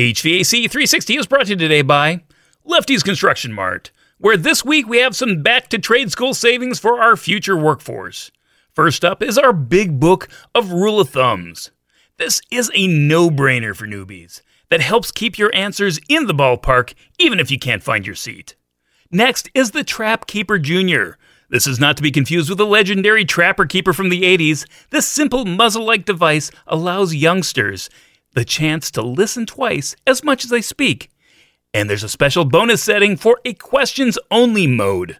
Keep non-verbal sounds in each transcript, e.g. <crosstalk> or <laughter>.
HVAC 360 is brought to you today by Lefty's Construction Mart, where this week we have some back to trade school savings for our future workforce. First up is our big book of rule of thumbs. This is a no brainer for newbies that helps keep your answers in the ballpark even if you can't find your seat. Next is the Trap Keeper Jr. This is not to be confused with the legendary Trapper Keeper from the 80s. This simple muzzle like device allows youngsters the chance to listen twice as much as they speak. And there's a special bonus setting for a questions only mode.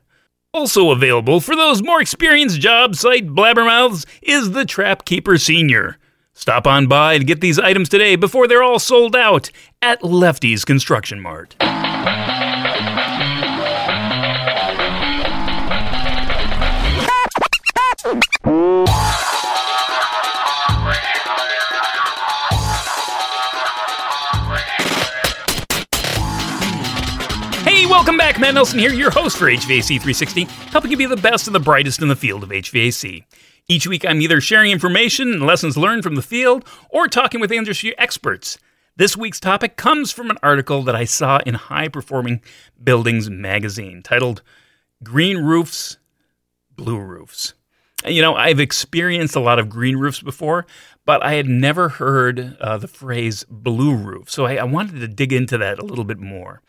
Also available for those more experienced job site blabbermouths is the Trap Keeper Senior. Stop on by and get these items today before they're all sold out at Lefty's Construction Mart. Back. Matt Nelson here, your host for HVAC 360, helping you be the best and the brightest in the field of HVAC. Each week, I'm either sharing information and lessons learned from the field or talking with industry experts. This week's topic comes from an article that I saw in High Performing Buildings magazine titled Green Roofs, Blue Roofs. You know, I've experienced a lot of green roofs before, but I had never heard uh, the phrase blue roof. So I, I wanted to dig into that a little bit more.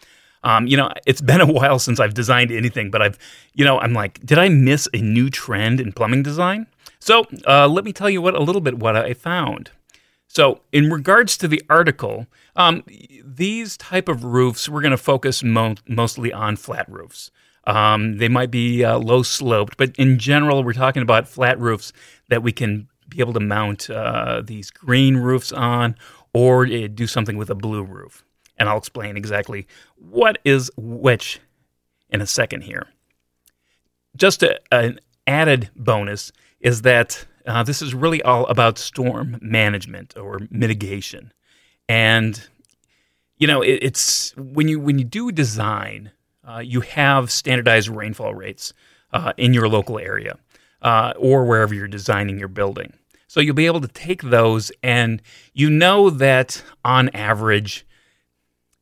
Um, you know, it's been a while since I've designed anything, but I've, you know, I'm like, did I miss a new trend in plumbing design? So uh, let me tell you what a little bit what I found. So in regards to the article, um, these type of roofs we're going to focus mo- mostly on flat roofs. Um, they might be uh, low sloped, but in general, we're talking about flat roofs that we can be able to mount uh, these green roofs on, or uh, do something with a blue roof. And I'll explain exactly what is which in a second here. Just a, an added bonus is that uh, this is really all about storm management or mitigation, and you know it, it's when you when you do design, uh, you have standardized rainfall rates uh, in your local area uh, or wherever you're designing your building. So you'll be able to take those, and you know that on average,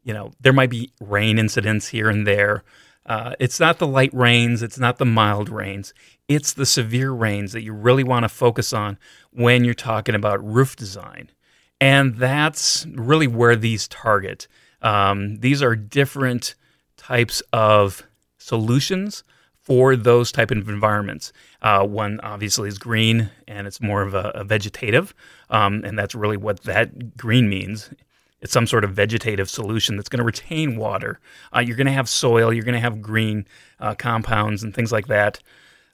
you know there might be rain incidents here and there. Uh, it's not the light rains, it's not the mild rains. It's the severe rains that you really want to focus on when you're talking about roof design. And that's really where these target. Um, these are different types of solutions for those type of environments. Uh, one obviously is green, and it's more of a, a vegetative, um, and that's really what that green means. It's some sort of vegetative solution that's going to retain water. Uh, you're going to have soil. You're going to have green uh, compounds and things like that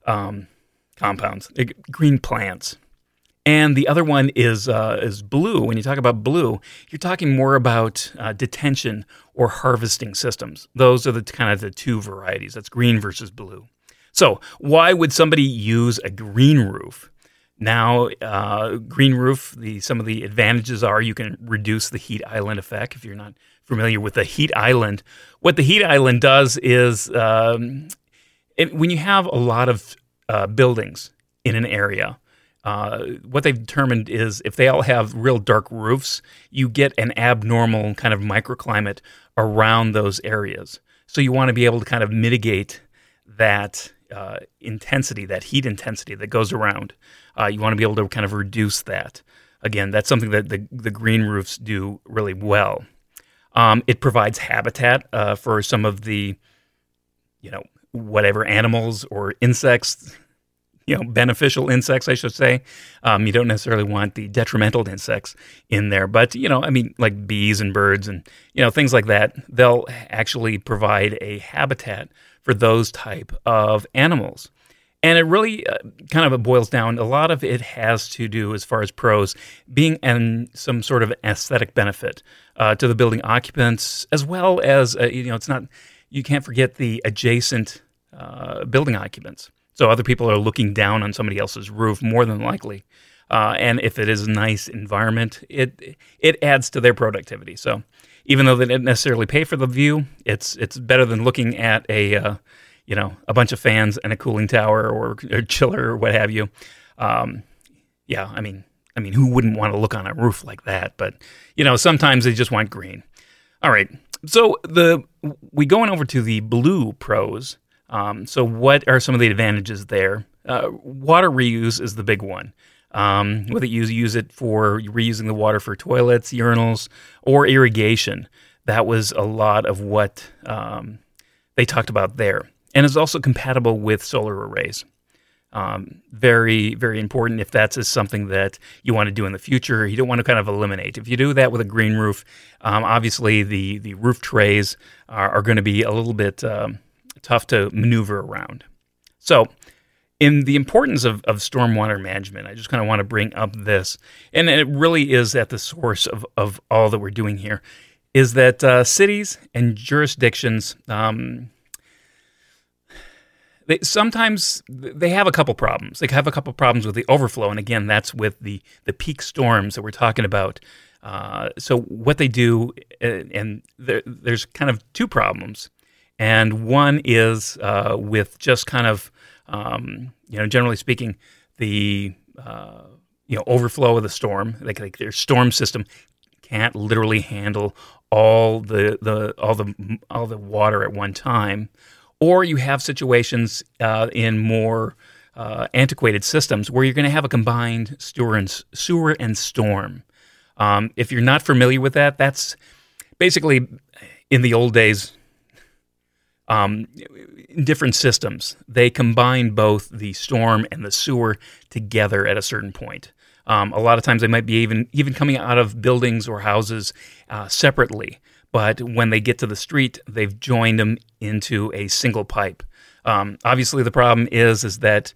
um, compounds, uh, green plants. And the other one is uh, is blue. When you talk about blue, you're talking more about uh, detention or harvesting systems. Those are the kind of the two varieties. That's green versus blue. So why would somebody use a green roof? Now, uh, green roof. The some of the advantages are you can reduce the heat island effect. If you're not familiar with the heat island, what the heat island does is um, it, when you have a lot of uh, buildings in an area, uh, what they've determined is if they all have real dark roofs, you get an abnormal kind of microclimate around those areas. So you want to be able to kind of mitigate that uh, intensity, that heat intensity that goes around. Uh, you want to be able to kind of reduce that. Again, that's something that the, the green roofs do really well. Um, it provides habitat uh, for some of the, you know, whatever animals or insects, you know, beneficial insects, I should say. Um, you don't necessarily want the detrimental insects in there, but you know, I mean, like bees and birds and you know things like that. They'll actually provide a habitat for those type of animals. And it really uh, kind of boils down. A lot of it has to do, as far as pros, being an some sort of aesthetic benefit uh, to the building occupants, as well as uh, you know, it's not. You can't forget the adjacent uh, building occupants. So other people are looking down on somebody else's roof more than likely. Uh, and if it is a nice environment, it it adds to their productivity. So even though they didn't necessarily pay for the view, it's it's better than looking at a uh, you know a bunch of fans and a cooling tower or, or chiller or what have you. Um, yeah, I mean, I mean, who wouldn't want to look on a roof like that? But you know, sometimes they just want green. All right. So the we going over to the blue pros. Um, so what are some of the advantages there? Uh, water reuse is the big one. Um, whether you use it for reusing the water for toilets, urinals, or irrigation, that was a lot of what um, they talked about there, and it's also compatible with solar arrays. Um, very, very important if that's is something that you want to do in the future. You don't want to kind of eliminate. If you do that with a green roof, um, obviously the, the roof trays are, are going to be a little bit um, tough to maneuver around. So, in the importance of, of stormwater management, I just kind of want to bring up this, and it really is at the source of, of all that we're doing here, is that uh, cities and jurisdictions um, they, sometimes they have a couple problems. They have a couple problems with the overflow, and again, that's with the the peak storms that we're talking about. Uh, so what they do, and there, there's kind of two problems, and one is uh, with just kind of um, you know, generally speaking, the uh, you know overflow of the storm, like, like their storm system can't literally handle all the the all the all the water at one time or you have situations uh, in more uh, antiquated systems where you're going to have a combined sewer and, sewer and storm. Um, if you're not familiar with that, that's basically in the old days. Um, different systems, they combine both the storm and the sewer together at a certain point. Um, a lot of times, they might be even even coming out of buildings or houses uh, separately but when they get to the street, they've joined them into a single pipe. Um, obviously, the problem is is that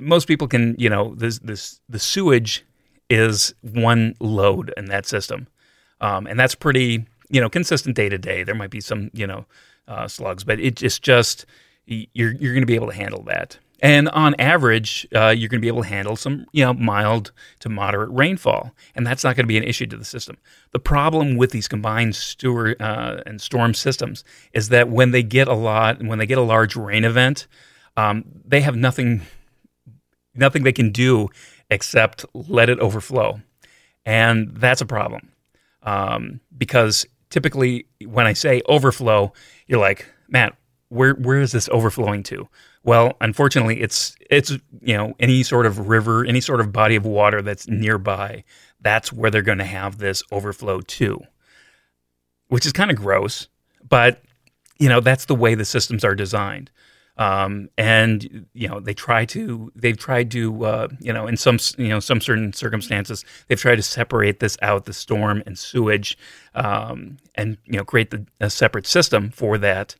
most people can, you know, this this the sewage is one load in that system, um, and that's pretty, you know, consistent day to day. There might be some, you know, uh, slugs, but it, it's just you're you're going to be able to handle that. And on average, uh, you're going to be able to handle some, you know, mild to moderate rainfall, and that's not going to be an issue to the system. The problem with these combined sewer uh, and storm systems is that when they get a lot, when they get a large rain event, um, they have nothing, nothing they can do except let it overflow, and that's a problem um, because typically when I say overflow, you're like, man, where where is this overflowing to? Well, unfortunately, it's it's you know any sort of river, any sort of body of water that's nearby. That's where they're going to have this overflow to, which is kind of gross, but you know that's the way the systems are designed. Um, and you know they try to they've tried to uh, you know in some you know some certain circumstances they've tried to separate this out the storm and sewage um, and you know create the, a separate system for that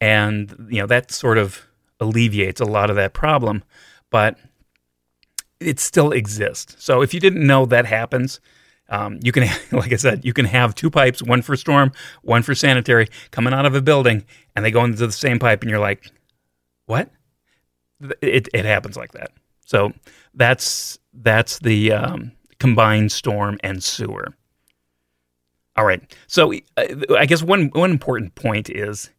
and you know that sort of alleviates a lot of that problem, but it still exists. So if you didn't know that happens, um, you can, <laughs> like I said, you can have two pipes, one for storm, one for sanitary, coming out of a building, and they go into the same pipe, and you're like, what? It, it happens like that. So that's that's the um, combined storm and sewer. All right. So uh, I guess one one important point is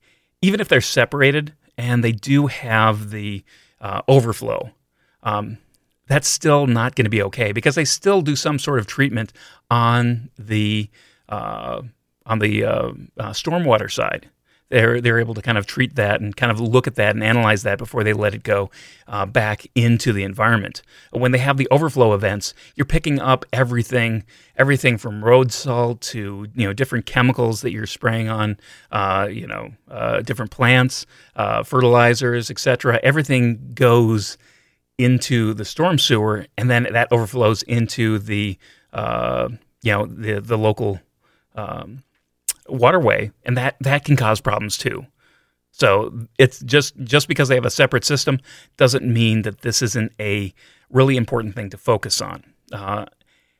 even if they're separated, and they do have the uh, overflow, um, that's still not going to be okay because they still do some sort of treatment on the uh, on the uh, uh, stormwater side they're they're able to kind of treat that and kind of look at that and analyze that before they let it go uh, back into the environment. When they have the overflow events, you're picking up everything everything from road salt to you know different chemicals that you're spraying on uh, you know uh, different plants, uh, fertilizers, etc. Everything goes into the storm sewer, and then that overflows into the uh, you know the the local um, waterway, and that that can cause problems too. So it's just just because they have a separate system doesn't mean that this isn't a really important thing to focus on. Uh,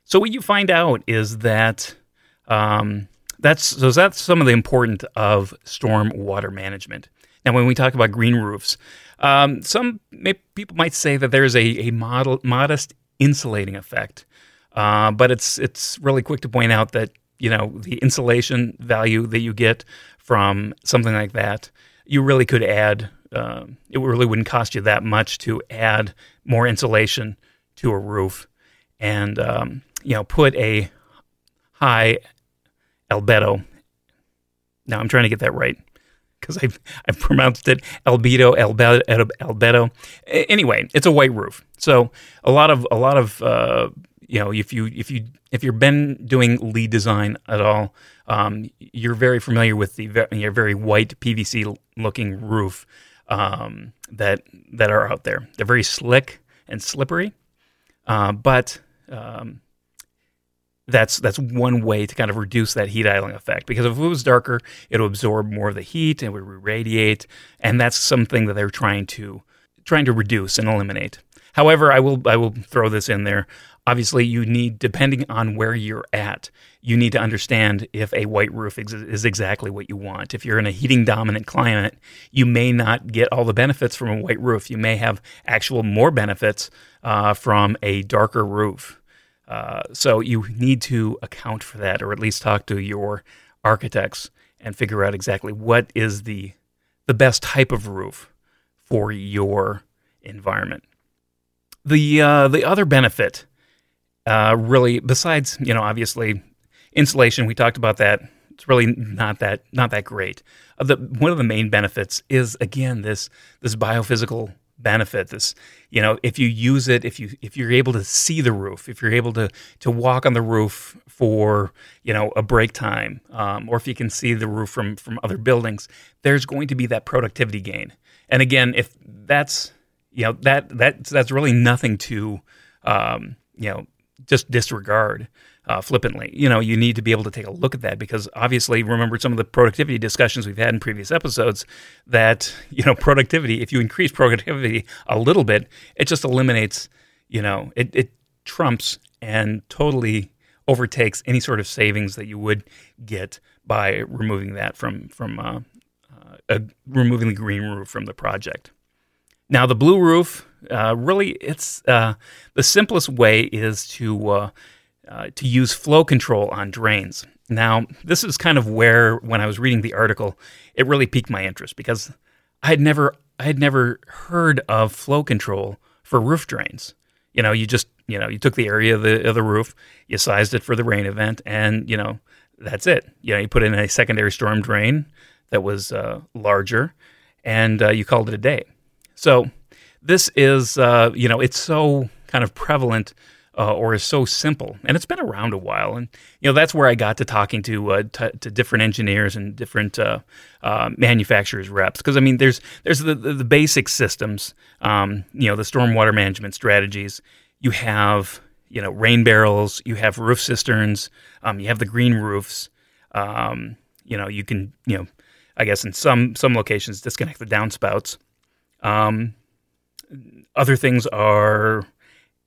so what you find out is that um, that's so that's some of the important of storm water management. Now, when we talk about green roofs, um, some may, people might say that there's a, a model, modest insulating effect, uh, but it's it's really quick to point out that you know the insulation value that you get from something like that, you really could add. Uh, it really wouldn't cost you that much to add more insulation to a roof, and um, you know put a high albedo Now I'm trying to get that right because I've, I've pronounced it albedo, albedo, albedo. Anyway, it's a white roof. So a lot of a lot of uh, you know if you if you if you've been doing LEED design at all, um, you're very familiar with the very, very white PVC looking roof um, that that are out there. They're very slick and slippery, uh, but um, that's that's one way to kind of reduce that heat island effect. Because if it was darker, it would absorb more of the heat and it would radiate, and that's something that they're trying to trying to reduce and eliminate. However, I will I will throw this in there. Obviously, you need depending on where you're at, you need to understand if a white roof ex- is exactly what you want. If you're in a heating dominant climate, you may not get all the benefits from a white roof. You may have actual more benefits uh, from a darker roof. Uh, so you need to account for that, or at least talk to your architects and figure out exactly what is the the best type of roof for your environment. The uh, the other benefit, uh, really, besides you know obviously insulation, we talked about that. It's really not that not that great. Uh, the one of the main benefits is again this this biophysical benefit this you know if you use it if you if you're able to see the roof if you're able to to walk on the roof for you know a break time um, or if you can see the roof from from other buildings there's going to be that productivity gain and again if that's you know that that that's really nothing to um, you know just disregard uh, flippantly. You know, you need to be able to take a look at that because obviously, remember some of the productivity discussions we've had in previous episodes that, you know, productivity, if you increase productivity a little bit, it just eliminates, you know, it, it trumps and totally overtakes any sort of savings that you would get by removing that from, from uh, uh, removing the green roof from the project. Now, the blue roof, uh, really, it's uh, the simplest way is to uh, uh, to use flow control on drains. Now, this is kind of where, when I was reading the article, it really piqued my interest because I had never, I had never heard of flow control for roof drains. You know, you just, you know, you took the area of the of the roof, you sized it for the rain event, and you know, that's it. You know, you put in a secondary storm drain that was uh, larger, and uh, you called it a day. So this is, uh, you know, it's so kind of prevalent uh, or is so simple, and it's been around a while. And you know that's where I got to talking to uh, t- to different engineers and different uh, uh manufacturers reps. Because I mean, there's there's the, the, the basic systems, um, you know, the stormwater management strategies. You have you know rain barrels, you have roof cisterns, um, you have the green roofs. Um, you know, you can you know, I guess in some some locations disconnect the downspouts. Um, other things are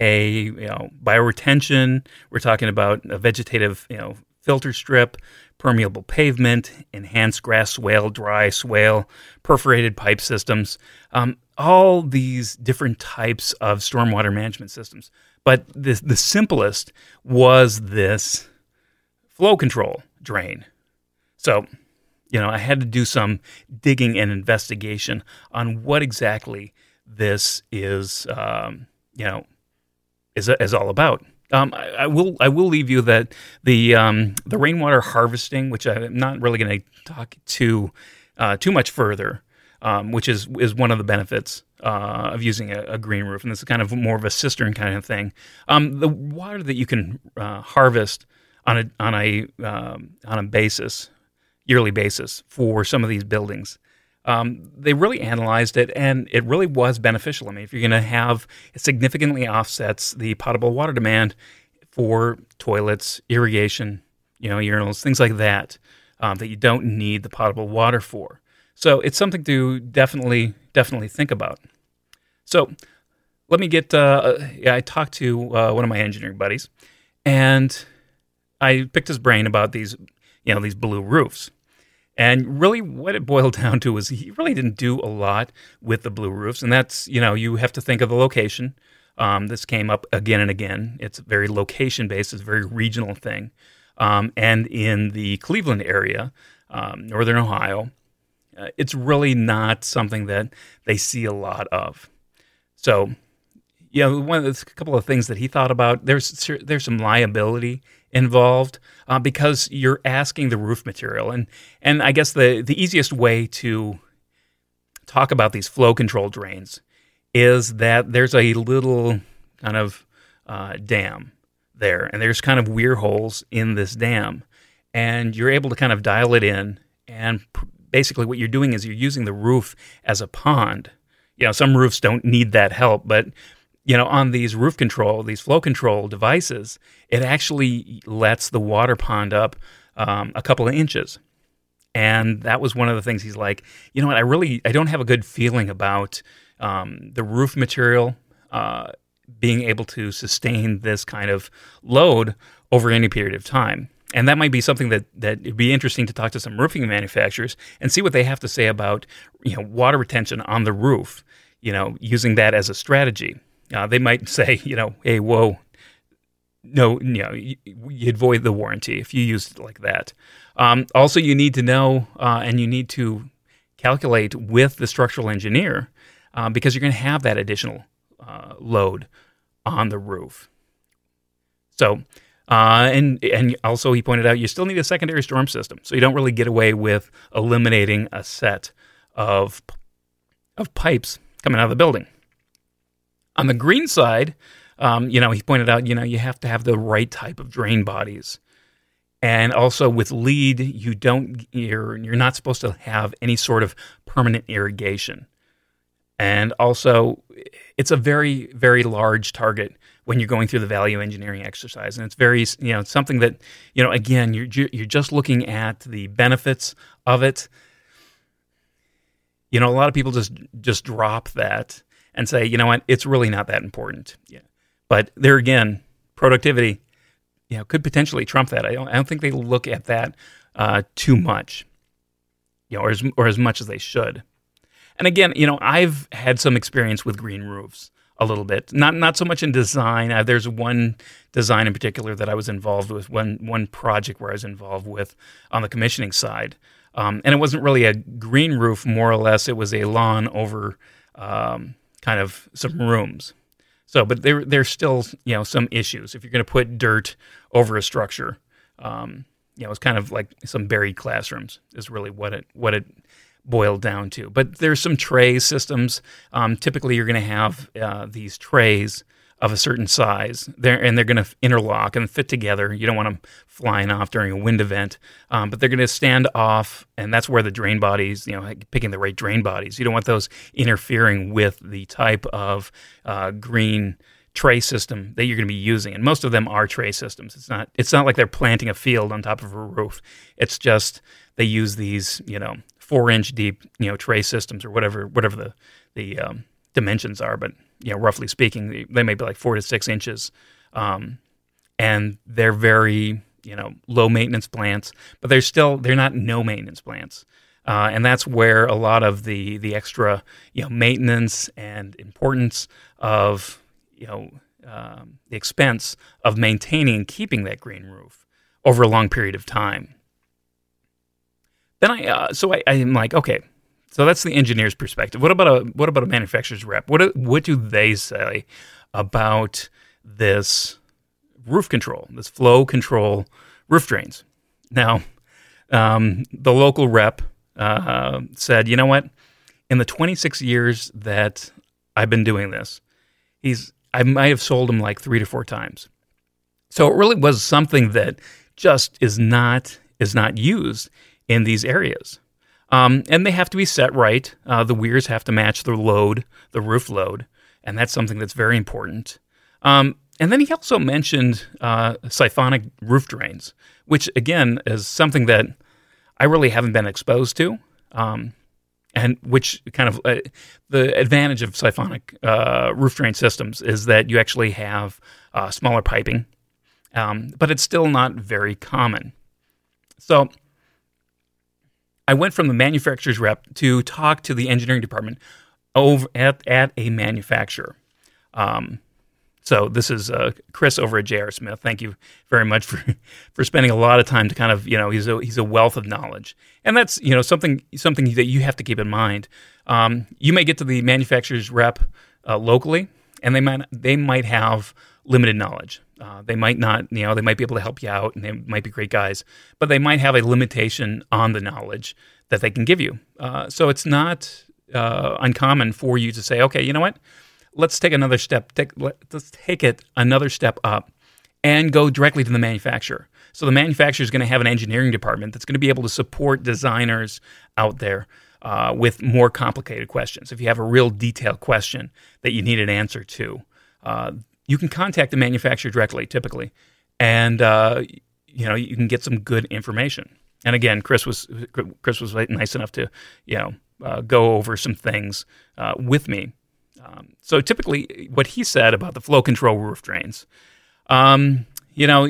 a you know bioretention. We're talking about a vegetative you know filter strip, permeable pavement, enhanced grass swale, dry swale, perforated pipe systems. Um, all these different types of stormwater management systems. But the the simplest was this flow control drain. So, you know, I had to do some digging and investigation on what exactly this is. Um, you know is, is all about. Um, I, I, will I will leave you that the um, the rainwater harvesting, which I'm not really going to talk to uh, too much further, um, which is is one of the benefits uh, of using a, a, green roof, and this is kind of more of a cistern kind of thing. Um, the water that you can uh, harvest on a on a um, on a basis, yearly basis for some of these buildings um, they really analyzed it and it really was beneficial. I mean, if you're going to have it significantly offsets the potable water demand for toilets, irrigation, you know, urinals, things like that, um, that you don't need the potable water for. So it's something to definitely, definitely think about. So let me get, uh, yeah, I talked to uh, one of my engineering buddies and I picked his brain about these, you know, these blue roofs. And really, what it boiled <laughs> down to was he really didn't do a lot with the blue roofs. And that's, you know, you have to think of the location. Um, this came up again and again. It's very location based, it's a very regional thing. Um, and in the Cleveland area, um, Northern Ohio, uh, it's really not something that they see a lot of. So, you know, one of the, couple of things that he thought about there's there's some liability involved uh, because you're asking the roof material. And and I guess the the easiest way to talk about these flow control drains is that there's a little kind of uh, dam there, and there's kind of weir holes in this dam, and you're able to kind of dial it in. And pr- basically, what you're doing is you're using the roof as a pond. You know, some roofs don't need that help, but you know, on these roof control, these flow control devices, it actually lets the water pond up um, a couple of inches. And that was one of the things he's like, you know what, I really, I don't have a good feeling about um, the roof material uh, being able to sustain this kind of load over any period of time. And that might be something that that would be interesting to talk to some roofing manufacturers and see what they have to say about you know water retention on the roof. You know, using that as a strategy. Uh, they might <laughs> say, you know, hey, whoa, no, you know, you, would void the warranty if you used it like that. Um, also, you need to know uh, and you need to calculate with the structural engineer uh, because you're going to have that additional uh, load on the roof. So, uh, and and also he pointed out you still need a secondary storm system, so you don't really get away with eliminating a set of of pipes coming out of the building. On the green side, um, you know, he pointed out, you know, you have to have the right type of drain bodies. And also with LEED, you don't you're you're not supposed to have any sort of permanent irrigation. And also it's a very very large target when you're going through the value engineering exercise and it's very you know something that you know again you're you're just looking at the benefits of it. You know, a lot of people just just drop that and say, you know what, it's really not that important. Yeah. But there again, productivity, you know, could potentially trump that. I don't, I don't think they look at that uh, too much, you know, or as, or as much as they should. And again, you know, I've had some experience with green roofs a little bit. Not not so much in design. Uh, there's one design in particular that I was involved with. One one project where I was involved with on the commissioning side, um, and it wasn't really a green roof. More or less, it was a lawn over um, kind of some rooms. So, but there there's still you know some issues if you're going to put dirt over a structure. Um, you know, it's kind of like some buried classrooms is really what it what it boiled down to. But there's some tray systems. Um, typically, you're going to have uh, these trays of a certain size. There and they're going to interlock and fit together. You don't want them flying off during a wind event. Um, but they're going to stand off and that's where the drain bodies you know picking the right drain bodies. You don't want those interfering with the type of uh, green tray system that you're going to be using. And most of them are tray systems. It's not it's not like they're planting a field on top of a roof. It's just they use these you know four inch deep you know tray systems or whatever whatever the the um, dimensions are. But you know, roughly speaking, they may be like four to six inches, um, and they're very you know low maintenance plants, but they're still they're not no maintenance plants. Uh, and that's where a lot of the the extra you know maintenance and importance of you know um, the expense of maintaining and keeping that green roof over a long period of time. Then I uh, so I, I'm like okay so that's the engineer's perspective. What about a what about a manufacturer's rep? What what do they say about this roof control, this flow control roof drains? Now, um, the local rep uh, said, you know what? In the 26 years that I've been doing this, he's I might have sold him like three to four times. So it really was something that just is not is not used in these areas. Um, and they have to be set right. Uh, the weirs have to match the load, the roof load, and that's something that's very important. Um, and then he also mentioned uh, siphonic roof drains, which again is something that I really haven't been exposed to. Um, and which kind of uh, the advantage of siphonic uh, roof drain systems is that you actually have uh, smaller piping, um, but it's still not very common. So I went from the manufacturer's rep to talk to the engineering department over at, at a manufacturer. Um, so this is uh, Chris over at J.R. Smith. Thank you very much for <laughs> for spending a lot of time to kind of you know he's a he's a wealth of knowledge, and that's you know something something that you have to keep in mind. Um, you may get to the manufacturer's rep uh, locally, and they might they might have limited knowledge. Uh, they might not, you know, they might be able to help you out and they might be great guys, but they might have a limitation on the knowledge that they can give you. Uh, so it's not uh, uncommon for you to say, okay, you know what? Let's take another step. Take, let's take it another step up and go directly to the manufacturer. So the manufacturer is going to have an engineering department that's going to be able to support designers out there uh, with more complicated questions. If you have a real detailed question that you need an answer to, uh, you can contact the manufacturer directly, typically, and uh, you know you can get some good information. And again, Chris was Chris was nice enough to you know uh, go over some things uh, with me. Um, so typically, what he said about the flow control roof drains, um, you know,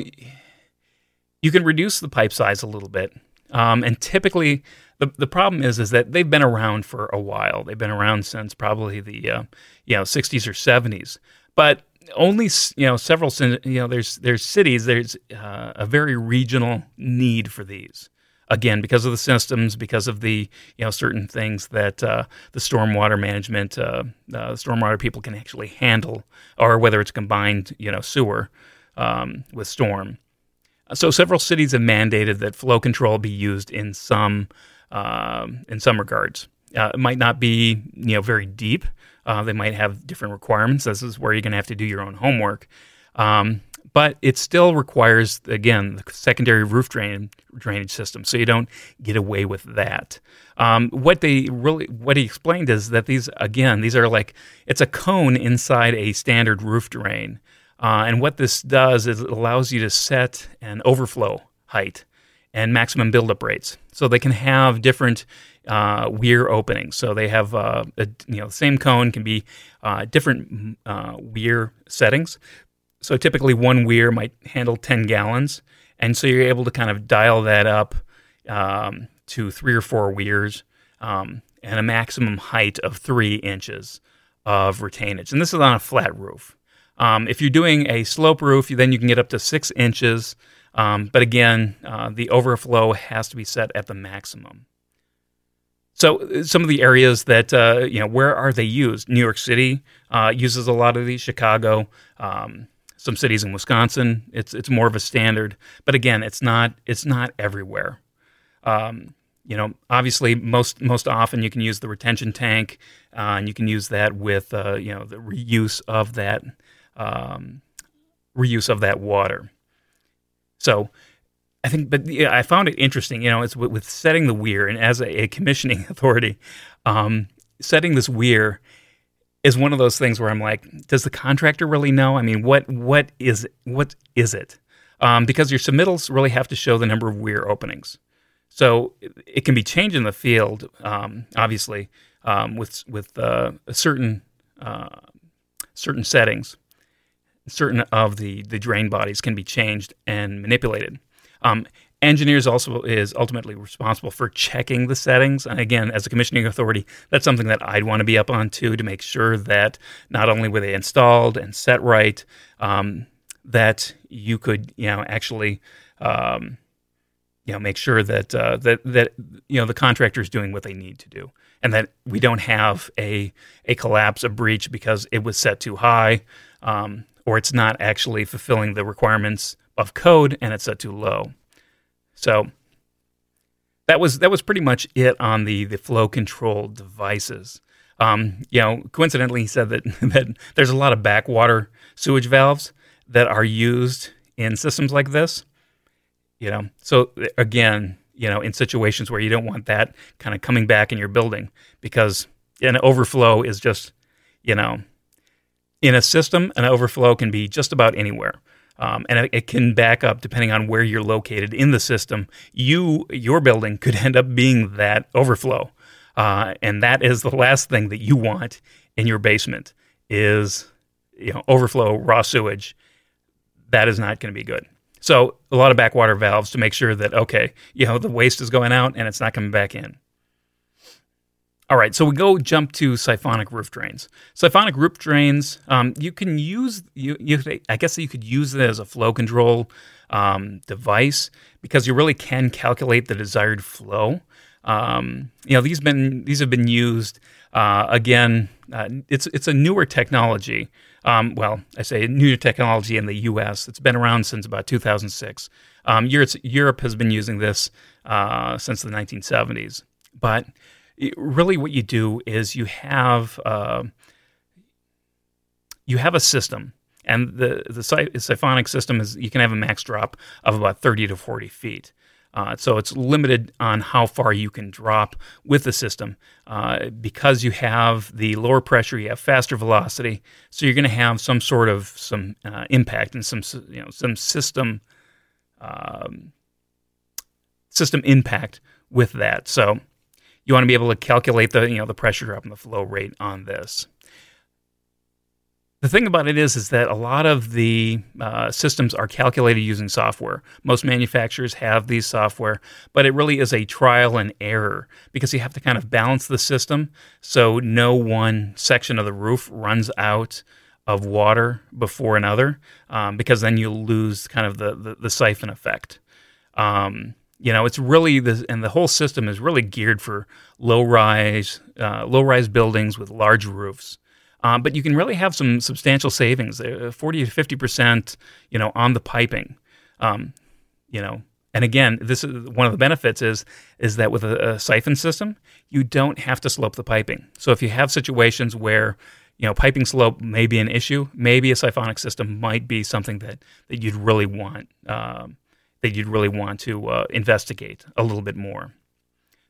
you can reduce the pipe size a little bit, um, and typically. The, the problem is is that they've been around for a while. They've been around since probably the uh, you know 60s or 70s. But only you know several you know there's there's cities there's uh, a very regional need for these. Again because of the systems because of the you know certain things that uh, the stormwater management uh, uh, stormwater people can actually handle or whether it's combined you know sewer um, with storm. So several cities have mandated that flow control be used in some um, in some regards. Uh, it might not be you know very deep uh, they might have different requirements. This is where you're going to have to do your own homework. Um, but it still requires, again, the secondary roof drain, drainage system, so you don't get away with that. Um, what they really, what he explained is that these, again, these are like it's a cone inside a standard roof drain, uh, and what this does is it allows you to set an overflow height and maximum buildup rates, so they can have different uh, weir openings. So they have uh, a, you know the same cone can be uh, different uh, weir settings. So typically one weir might handle 10 gallons, and so you're able to kind of dial that up um, to three or four weirs um, and a maximum height of three inches of retainage. And this is on a flat roof. Um, if you're doing a slope roof, then you can get up to six inches. Um, but again, uh, the overflow has to be set at the maximum. So some of the areas that uh, you know, where are they used? New York City uh, uses a lot of these. Chicago, um, some cities in Wisconsin. It's it's more of a standard, but again, it's not it's not everywhere. Um, you know, obviously, most most often you can use the retention tank, uh, and you can use that with uh, you know the reuse of that um, reuse of that water. So I think, but yeah, I found it interesting. You know, it's with, with setting the weir, and as a, a commissioning <laughs> authority, um, setting this weir is one of those things where I'm like, does the contractor really know? I mean, what what is what is it? Um, because your submittals really have to show the number of weir openings. So it can be changed in the field, um, obviously, um, with with uh, certain uh, certain settings. Certain of the the drain bodies can be changed and manipulated. Um, engineers also is ultimately responsible for checking the settings. And again, as a commissioning authority, that's something that I'd want to be up on too to make sure that not only were they installed and set right, um, that you could you know actually um, you know make sure that uh, that that you know the contractor is doing what they need to do, and that we don't have a a collapse, a breach because it was set too high. Um, or it's not actually fulfilling the requirements of code and it's set too low. So that was that was pretty much it on the the flow control devices. Um, you know, coincidentally, he said that <laughs> that there's a lot of backwater sewage valves that are used in systems like this. You know, so again, you know, in situations where you don't want that kind of coming back in your building because an overflow is just, you know, in a system, an overflow can be just about anywhere. Um, and it, can back up depending on where you're located in the system. You, your building could end up being that overflow, uh, and that is the last thing that you want in your basement is you know overflow raw sewage. That is not going to be good. So a lot of backwater valves to make sure that okay, you know the waste is going out and it's not coming back in. All right, so we go jump to siphonic roof drains. Siphonic roof drains, um, you can use you, you I guess you could use it as a flow control um, device because you really can calculate the desired flow. Um, you know these been these have been used uh, again. Uh, it's it's a newer technology. Um, well, I say newer technology in the U.S. It's been around since about 2006. Um, Europe, Europe has been using this uh, since the 1970s. But really, what you do is you have uh, you have a system, and the the siphonic system is you can have a max drop of about 30 to 40 feet. Uh, so it's limited on how far you can drop with the system uh, because you have the lower pressure, you have faster velocity, so you're going to have some sort of some uh, impact and some you know some system um, system impact with that. So you want to be able to calculate the you know the pressure drop and the flow rate on this. The thing about it is, is that a lot of the uh, systems are calculated using software. Most manufacturers have these software, but it really is a trial and error because you have to kind of balance the system so no one section of the roof runs out of water before another, um, because then you lose kind of the the, the siphon effect. Um, you know, it's really the and the whole system is really geared for low rise, uh, low rise buildings with large roofs. Um, but you can really have some substantial savings, uh, 40 to 50 percent, you know, on the piping. Um, you know, and again, this is one of the benefits is is that with a, a, siphon system, you don't have to slope the piping. So if you have situations where you know piping slope may be an issue, maybe a siphonic system might be something that that you'd really want um, that you'd really want to uh, investigate a little bit more.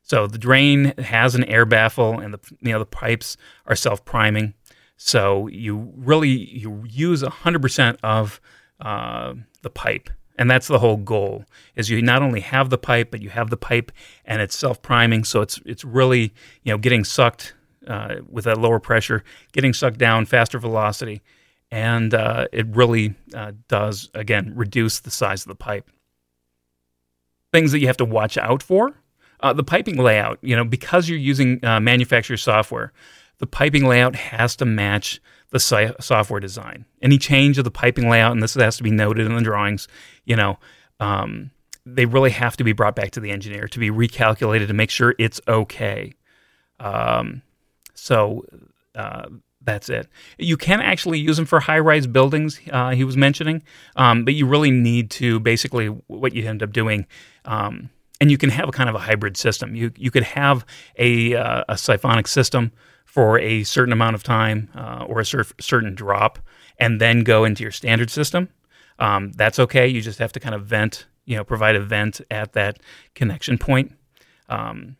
So the drain has an air baffle, and the you know the pipes are self priming. So you really you use 100% of uh, the pipe. And that's the whole goal is you not only have the pipe, but you have the pipe and it's self-priming. So it's, it's really, you know, getting sucked uh, with that lower pressure, getting sucked down, faster velocity. And uh, it really uh, does, again, reduce the size of the pipe. Things that you have to watch out for. Uh, the piping layout, you know, because you're using uh, manufacturer software, the piping layout has to match the si- software design. Any change of the piping layout, and this has to be noted in the drawings, you know, um, they really have to be brought back to the engineer to be recalculated to make sure it's okay. Um, so uh, that's it. You can actually use them for high rise buildings, uh, he was mentioning, um, but you really need to basically what you end up doing. Um, and you can have a kind of a hybrid system. You, you could have a, uh, a siphonic system for a certain amount of time uh, or a cer- certain drop and then go into your standard system. Um, that's okay. You just have to kind of vent, you know, provide a vent at that connection point. Um,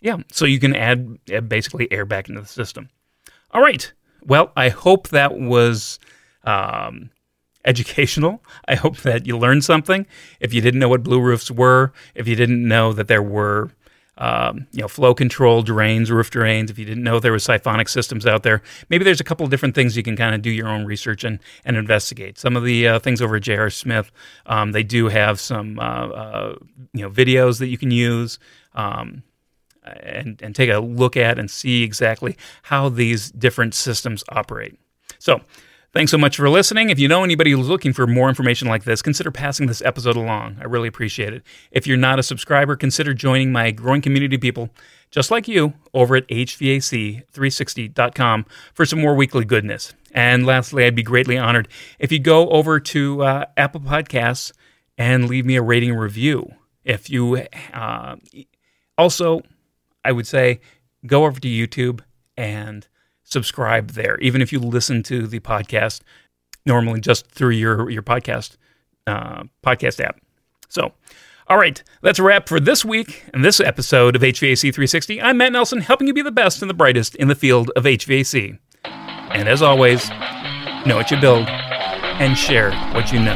yeah, so you can add, add basically air back into the system. All right. Well, I hope that was um, educational. I hope that you learned something. If you didn't know what blue roofs were, if you didn't know that there were um, you know, flow control drains, roof drains. If you didn't know there were siphonic systems out there, maybe there's a couple of different things you can kind of do your own research and, and investigate. Some of the uh, things over at J.R. Smith, um, they do have some, uh, uh, you know, videos that you can use. Um, and, and take a look at and see exactly how these different systems operate. So, Thanks so much for listening. If you know anybody who's looking for more information like this, consider passing this episode along. I really appreciate it. If you're not a subscriber, consider joining my growing community of people just like you over at HVAC360.com for some more weekly goodness. And lastly, I'd be greatly honored if you go over to uh, Apple Podcasts and leave me a rating review. If you uh, also, I would say, go over to YouTube and subscribe there, even if you listen to the podcast normally just through your your podcast uh, podcast app. So, all right, that's a wrap for this week and this episode of HVAC 360. I'm Matt Nelson, helping you be the best and the brightest in the field of HVAC. And as always, know what you build and share what you know.